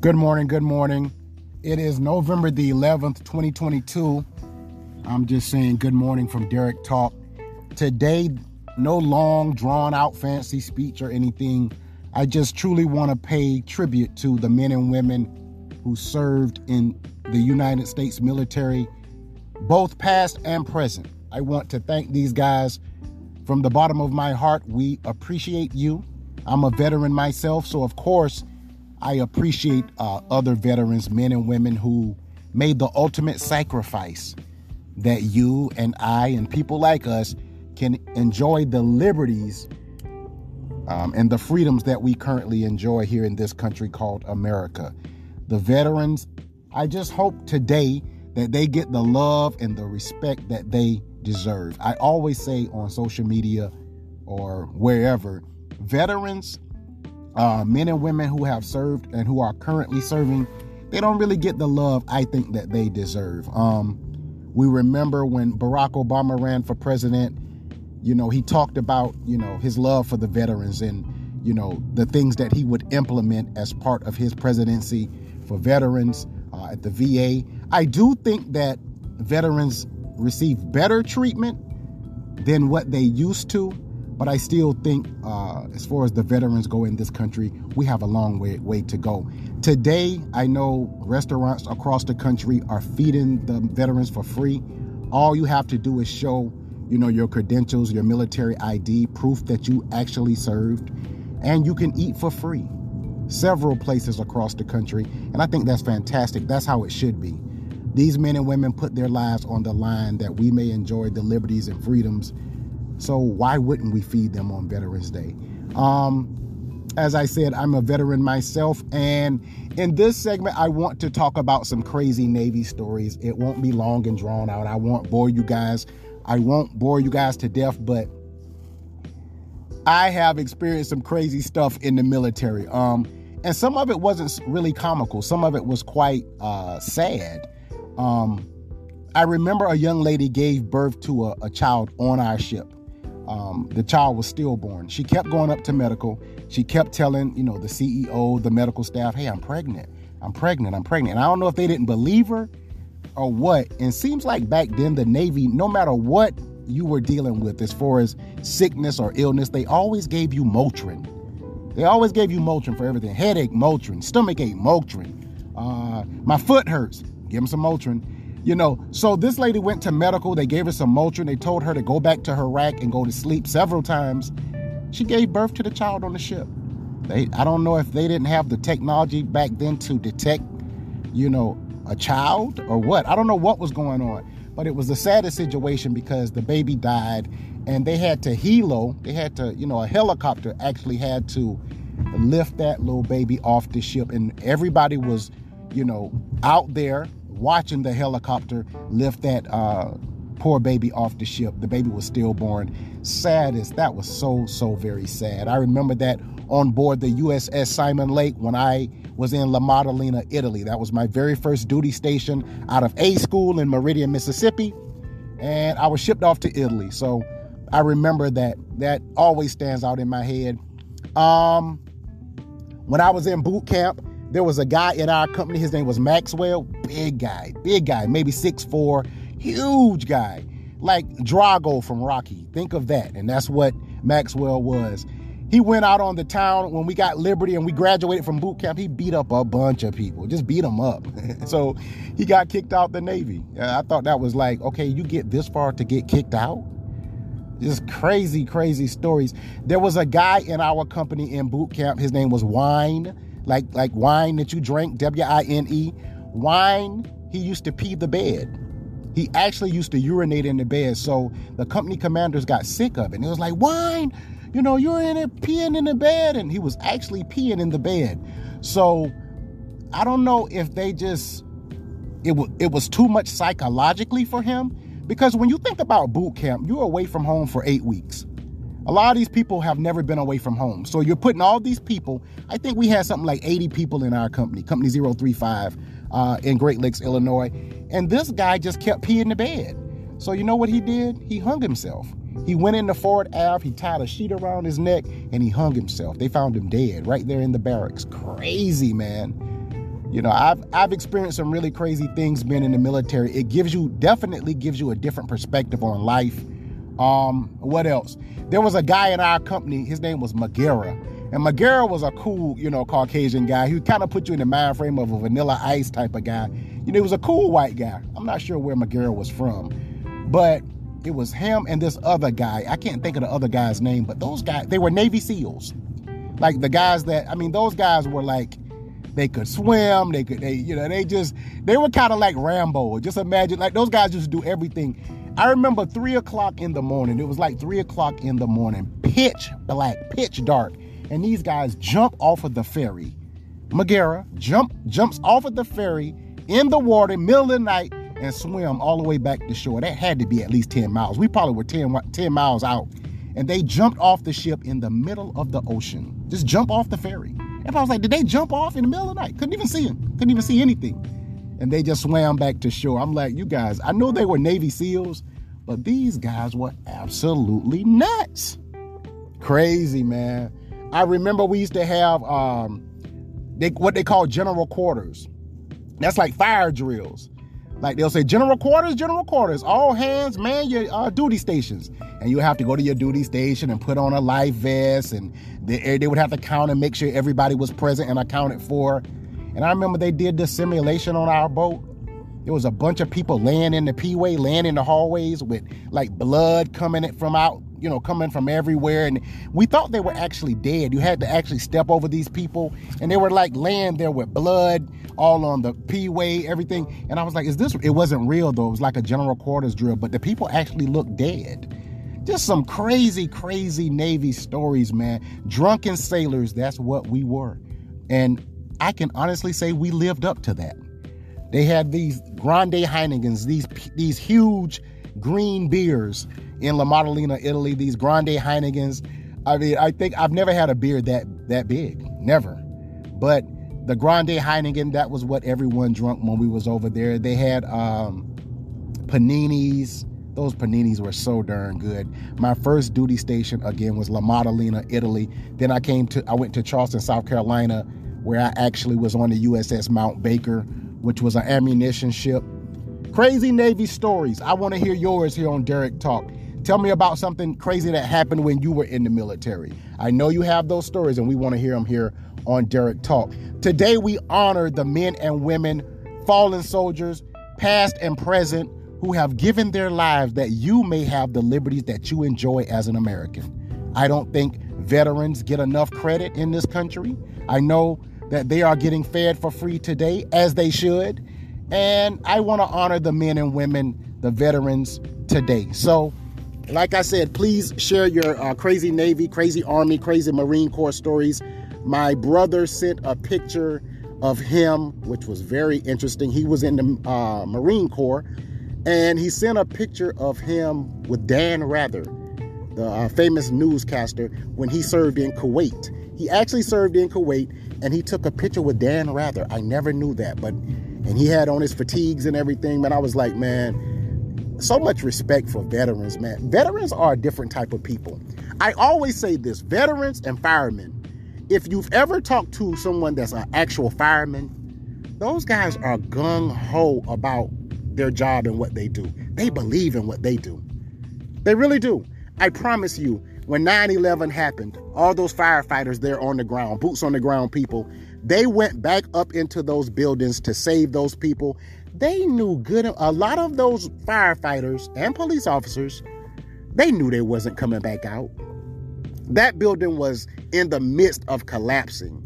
Good morning, good morning. It is November the 11th, 2022. I'm just saying good morning from Derrick Talk. Today, no long, drawn out, fancy speech or anything. I just truly want to pay tribute to the men and women who served in the United States military, both past and present. I want to thank these guys from the bottom of my heart. We appreciate you. I'm a veteran myself, so of course, I appreciate uh, other veterans, men and women who made the ultimate sacrifice that you and I and people like us can enjoy the liberties um, and the freedoms that we currently enjoy here in this country called America. The veterans, I just hope today that they get the love and the respect that they deserve. I always say on social media or wherever, veterans, uh, men and women who have served and who are currently serving, they don't really get the love I think that they deserve. Um, we remember when Barack Obama ran for president, you know, he talked about, you know, his love for the veterans and, you know, the things that he would implement as part of his presidency for veterans uh, at the VA. I do think that veterans receive better treatment than what they used to, but I still think, uh, as far as the veterans go in this country, we have a long way, way to go. Today, I know restaurants across the country are feeding the veterans for free. All you have to do is show, you know, your credentials, your military ID, proof that you actually served, and you can eat for free. Several places across the country, and I think that's fantastic. That's how it should be. These men and women put their lives on the line that we may enjoy the liberties and freedoms. So why wouldn't we feed them on Veterans Day? Um, as I said, I'm a veteran myself, and in this segment, I want to talk about some crazy Navy stories. It won't be long and drawn out. I won't bore you guys. I won't bore you guys to death, but I have experienced some crazy stuff in the military. Um, and some of it wasn't really comical. Some of it was quite uh, sad. Um, I remember a young lady gave birth to a, a child on our ship. Um, the child was stillborn. She kept going up to medical. She kept telling, you know, the CEO, the medical staff, hey, I'm pregnant. I'm pregnant. I'm pregnant. And I don't know if they didn't believe her or what. And seems like back then, the Navy, no matter what you were dealing with as far as sickness or illness, they always gave you Motrin. They always gave you Motrin for everything. Headache, Motrin. Stomach ache, Motrin. Uh, my foot hurts. Give them some Motrin. You know, so this lady went to medical. They gave her some Motrin. They told her to go back to her rack and go to sleep several times. She gave birth to the child on the ship. They, I don't know if they didn't have the technology back then to detect, you know, a child or what. I don't know what was going on, but it was the saddest situation because the baby died and they had to helo, they had to, you know, a helicopter actually had to lift that little baby off the ship and everybody was, you know, out there watching the helicopter lift that uh, poor baby off the ship. The baby was stillborn. Saddest. That was so, so very sad. I remember that on board the USS Simon Lake when I was in La Maddalena, Italy. That was my very first duty station out of A school in Meridian, Mississippi. And I was shipped off to Italy. So I remember that. That always stands out in my head. Um, when I was in boot camp, there was a guy in our company. His name was Maxwell. Big guy, big guy, maybe six four, huge guy, like Drago from Rocky. Think of that. And that's what Maxwell was. He went out on the town when we got Liberty and we graduated from boot camp. He beat up a bunch of people, just beat them up. so he got kicked out the Navy. I thought that was like, okay, you get this far to get kicked out? Just crazy, crazy stories. There was a guy in our company in boot camp. His name was Wine like like wine that you drink, W I N E. Wine, he used to pee the bed. He actually used to urinate in the bed. So the company commanders got sick of it. And it was like, wine, you know, you're in it peeing in the bed. And he was actually peeing in the bed. So I don't know if they just it was it was too much psychologically for him. Because when you think about boot camp, you're away from home for eight weeks. A lot of these people have never been away from home. So you're putting all these people, I think we had something like 80 people in our company, Company 035 uh, in Great Lakes, Illinois. And this guy just kept peeing the bed. So you know what he did? He hung himself. He went into Ford Ave, he tied a sheet around his neck, and he hung himself. They found him dead right there in the barracks. Crazy, man. You know, I've I've experienced some really crazy things being in the military. It gives you definitely gives you a different perspective on life. Um, what else? There was a guy in our company, his name was Magera. And Magera was a cool, you know, Caucasian guy. He kind of put you in the mind frame of a vanilla ice type of guy. You know, he was a cool white guy. I'm not sure where Magera was from. But it was him and this other guy. I can't think of the other guy's name, but those guys, they were Navy SEALs. Like the guys that, I mean, those guys were like, they could swim, they could, they, you know, they just, they were kind of like Rambo. Just imagine, like those guys just do everything. I remember three o'clock in the morning. It was like three o'clock in the morning, pitch black, pitch dark. And these guys jump off of the ferry. Magera jump, jumps off of the ferry in the water, middle of the night, and swim all the way back to shore. That had to be at least 10 miles. We probably were 10, 10 miles out. And they jumped off the ship in the middle of the ocean. Just jump off the ferry. And I was like, did they jump off in the middle of the night? Couldn't even see them. Couldn't even see anything. And they just swam back to shore. I'm like, you guys, I know they were Navy SEALs, but these guys were absolutely nuts. Crazy, man. I remember we used to have um, they, what they call general quarters. That's like fire drills. Like they'll say, general quarters, general quarters, all hands man your uh, duty stations. And you have to go to your duty station and put on a life vest. And they, they would have to count and make sure everybody was present and accounted for. And I remember they did this simulation on our boat. There was a bunch of people laying in the P-way, laying in the hallways with like blood coming from out, you know, coming from everywhere. And we thought they were actually dead. You had to actually step over these people. And they were like laying there with blood all on the P-way, everything. And I was like, is this, it wasn't real though. It was like a general quarters drill, but the people actually looked dead. Just some crazy, crazy Navy stories, man. Drunken sailors, that's what we were. And I can honestly say we lived up to that. They had these Grande Heinekens, these these huge green beers in La Maddalena, Italy. These Grande Heinekens. I mean, I think I've never had a beer that that big, never. But the Grande Heineken, that was what everyone drunk when we was over there. They had um, paninis. Those paninis were so darn good. My first duty station again was La Maddalena, Italy. Then I came to I went to Charleston, South Carolina, where I actually was on the USS Mount Baker, which was an ammunition ship. Crazy Navy stories. I want to hear yours here on Derrick Talk. Tell me about something crazy that happened when you were in the military. I know you have those stories, and we want to hear them here on Derrick Talk. Today, we honor the men and women, fallen soldiers, past and present, who have given their lives that you may have the liberties that you enjoy as an American. I don't think veterans get enough credit in this country. I know that they are getting fed for free today, as they should. And I want to honor the men and women, the veterans today. So, like I said, please share your uh, crazy Navy, crazy Army, crazy Marine Corps stories. My brother sent a picture of him, which was very interesting. He was in the uh, Marine Corps, and he sent a picture of him with Dan Rather, the uh, famous newscaster, when he served in Kuwait. He actually served in Kuwait, and he took a picture with Dan Rather. I never knew that, but and he had on his fatigues and everything. But I was like, man, so much respect for veterans, man. Veterans are a different type of people. I always say this veterans and firemen. If you've ever talked to someone that's an actual fireman, those guys are gung ho about their job and what they do. They believe in what they do. They really do. I promise you, when 9 11 happened, all those firefighters there on the ground, boots on the ground people, they went back up into those buildings to save those people. They knew good a lot of those firefighters and police officers they knew they wasn't coming back out. That building was in the midst of collapsing.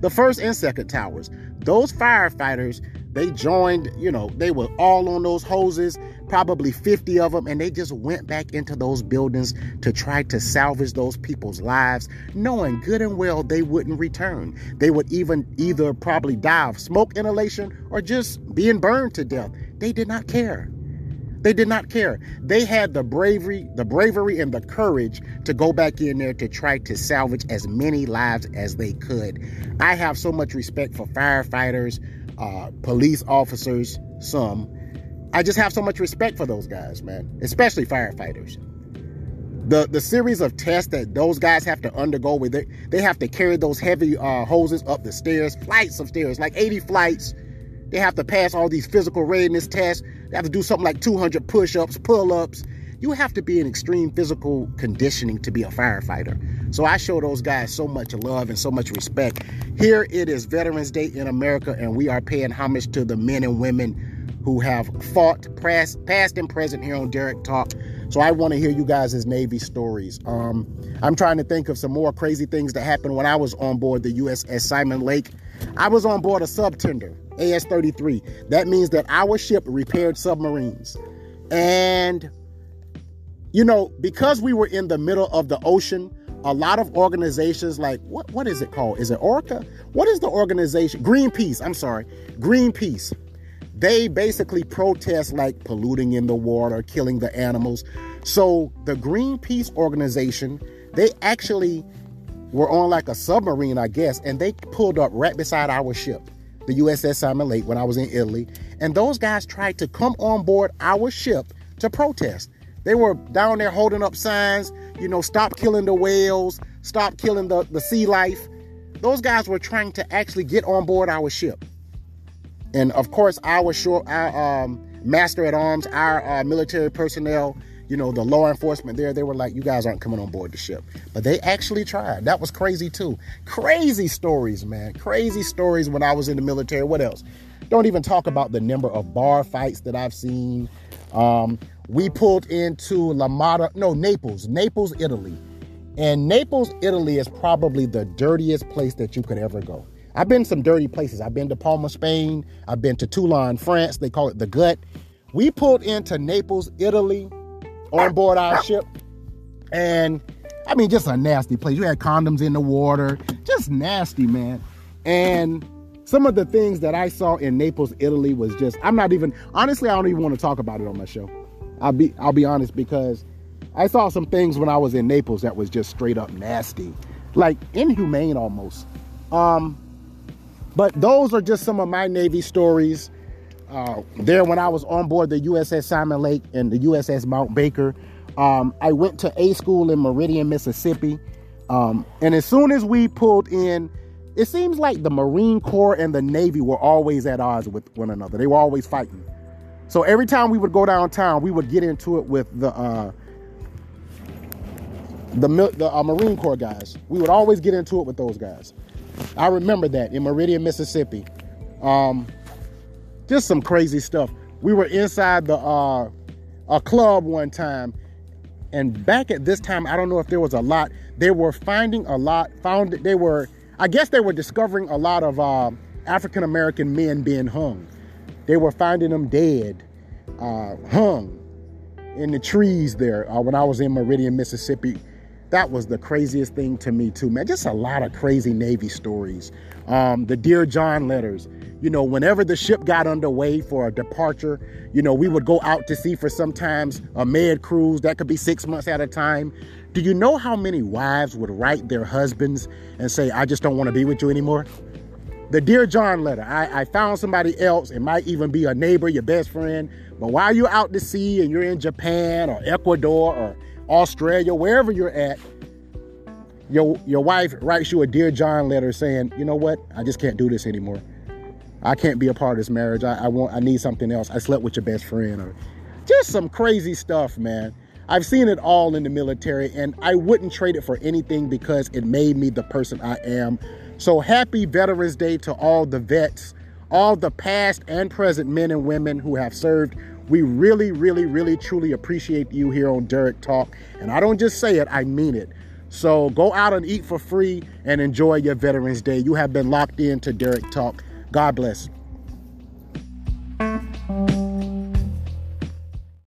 The first and second towers those firefighters they joined you know they were all on those hoses probably 50 of them, and they just went back into those buildings to try to salvage those people's lives, knowing good and well they wouldn't return. They would even either probably die of smoke inhalation or just being burned to death. They did not care. They did not care. They had the bravery, the bravery and the courage to go back in there to try to salvage as many lives as they could. I have so much respect for firefighters, uh, police officers, some, I just have so much respect for those guys, man, especially firefighters. the the series of tests that those guys have to undergo with it they have to carry those heavy uh, hoses up the stairs flights of stairs like 80 flights. They have to pass all these physical readiness tests. They have to do something like 200 push-ups pull-ups. You have to be in extreme physical conditioning to be a firefighter. So i show those guys so much love and so much respect. Here it is veterans day in america and we are paying homage to the men and women who have fought past, past and present here on derrick talk so I want to hear you guys' Navy stories. Um, I'm trying to think of some more crazy things that happened when I was on board the USS Simon Lake. I was on board a subtender, AS-33. That means that our ship repaired submarines. And, you know, because we were in the middle of the ocean, a lot of organizations like, what, what is it called? Is it Orca? What is the organization? Greenpeace, I'm sorry. Greenpeace they basically protest like polluting in the water, killing the animals. So the Greenpeace organization, they actually were on like a submarine, I guess, and they pulled up right beside our ship, the USS Simon Lake, when I was in Italy. And those guys tried to come on board our ship to protest. They were down there holding up signs, you know, stop killing the whales, stop killing the, the sea life. Those guys were trying to actually get on board our ship. And of course, our short, our um, master at arms, our uh, military personnel, you know, the law enforcement there, they were like, you guys aren't coming on board the ship. But they actually tried. That was crazy too. Crazy stories, man. Crazy stories when I was in the military. What else? Don't even talk about the number of bar fights that I've seen. Um, we pulled into La Mata, no, Naples, Naples, Italy. And Naples, Italy is probably the dirtiest place that you could ever go. I've been some dirty places. I've been to Palma, Spain. I've been to Toulon, France. They call it the gut. We pulled into Naples, Italy on board our ship. And I mean, just a nasty place. You had condoms in the water, just nasty, man. And some of the things that I saw in Naples, Italy was just, I'm not even, honestly, I don't even want to talk about it on my show. I'll be, I'll be honest because I saw some things when I was in Naples that was just straight up nasty, like inhumane almost. Um, but those are just some of my Navy stories. Uh, there, when I was on board the USS Simon Lake and the USS Mount Baker, um, I went to A school in Meridian, Mississippi. Um, and as soon as we pulled in, it seems like the Marine Corps and the Navy were always at odds with one another. They were always fighting. So every time we would go downtown, we would get into it with the uh, the, the uh, Marine Corps guys. We would always get into it with those guys. I remember that in Meridian, Mississippi. Um, just some crazy stuff. We were inside the uh, a club one time, and back at this time, I don't know if there was a lot. They were finding a lot. Found they were, I guess, they were discovering a lot of uh, African American men being hung. They were finding them dead, uh, hung in the trees there. Uh, when I was in Meridian, Mississippi, that was the craziest thing to me too, man. Just a lot of crazy Navy stories. Um, the Dear John letters. You know, whenever the ship got underway for a departure, you know, we would go out to sea for sometimes a med cruise. That could be six months at a time. Do you know how many wives would write their husbands and say, I just don't want to be with you anymore? The Dear John letter. I, I found somebody else. It might even be a neighbor, your best friend. But while you're out to sea and you're in Japan or Ecuador or Australia, wherever you're at, your your wife writes you a dear John letter saying, you know what, I just can't do this anymore. I can't be a part of this marriage. I, I want I need something else. I slept with your best friend or just some crazy stuff, man. I've seen it all in the military and I wouldn't trade it for anything because it made me the person I am. So happy Veterans Day to all the vets, all the past and present men and women who have served we really, really, really, truly appreciate you here on Derrick Talk. And I don't just say it, I mean it. So go out and eat for free and enjoy your Veterans Day. You have been locked in to Derrick Talk. God bless.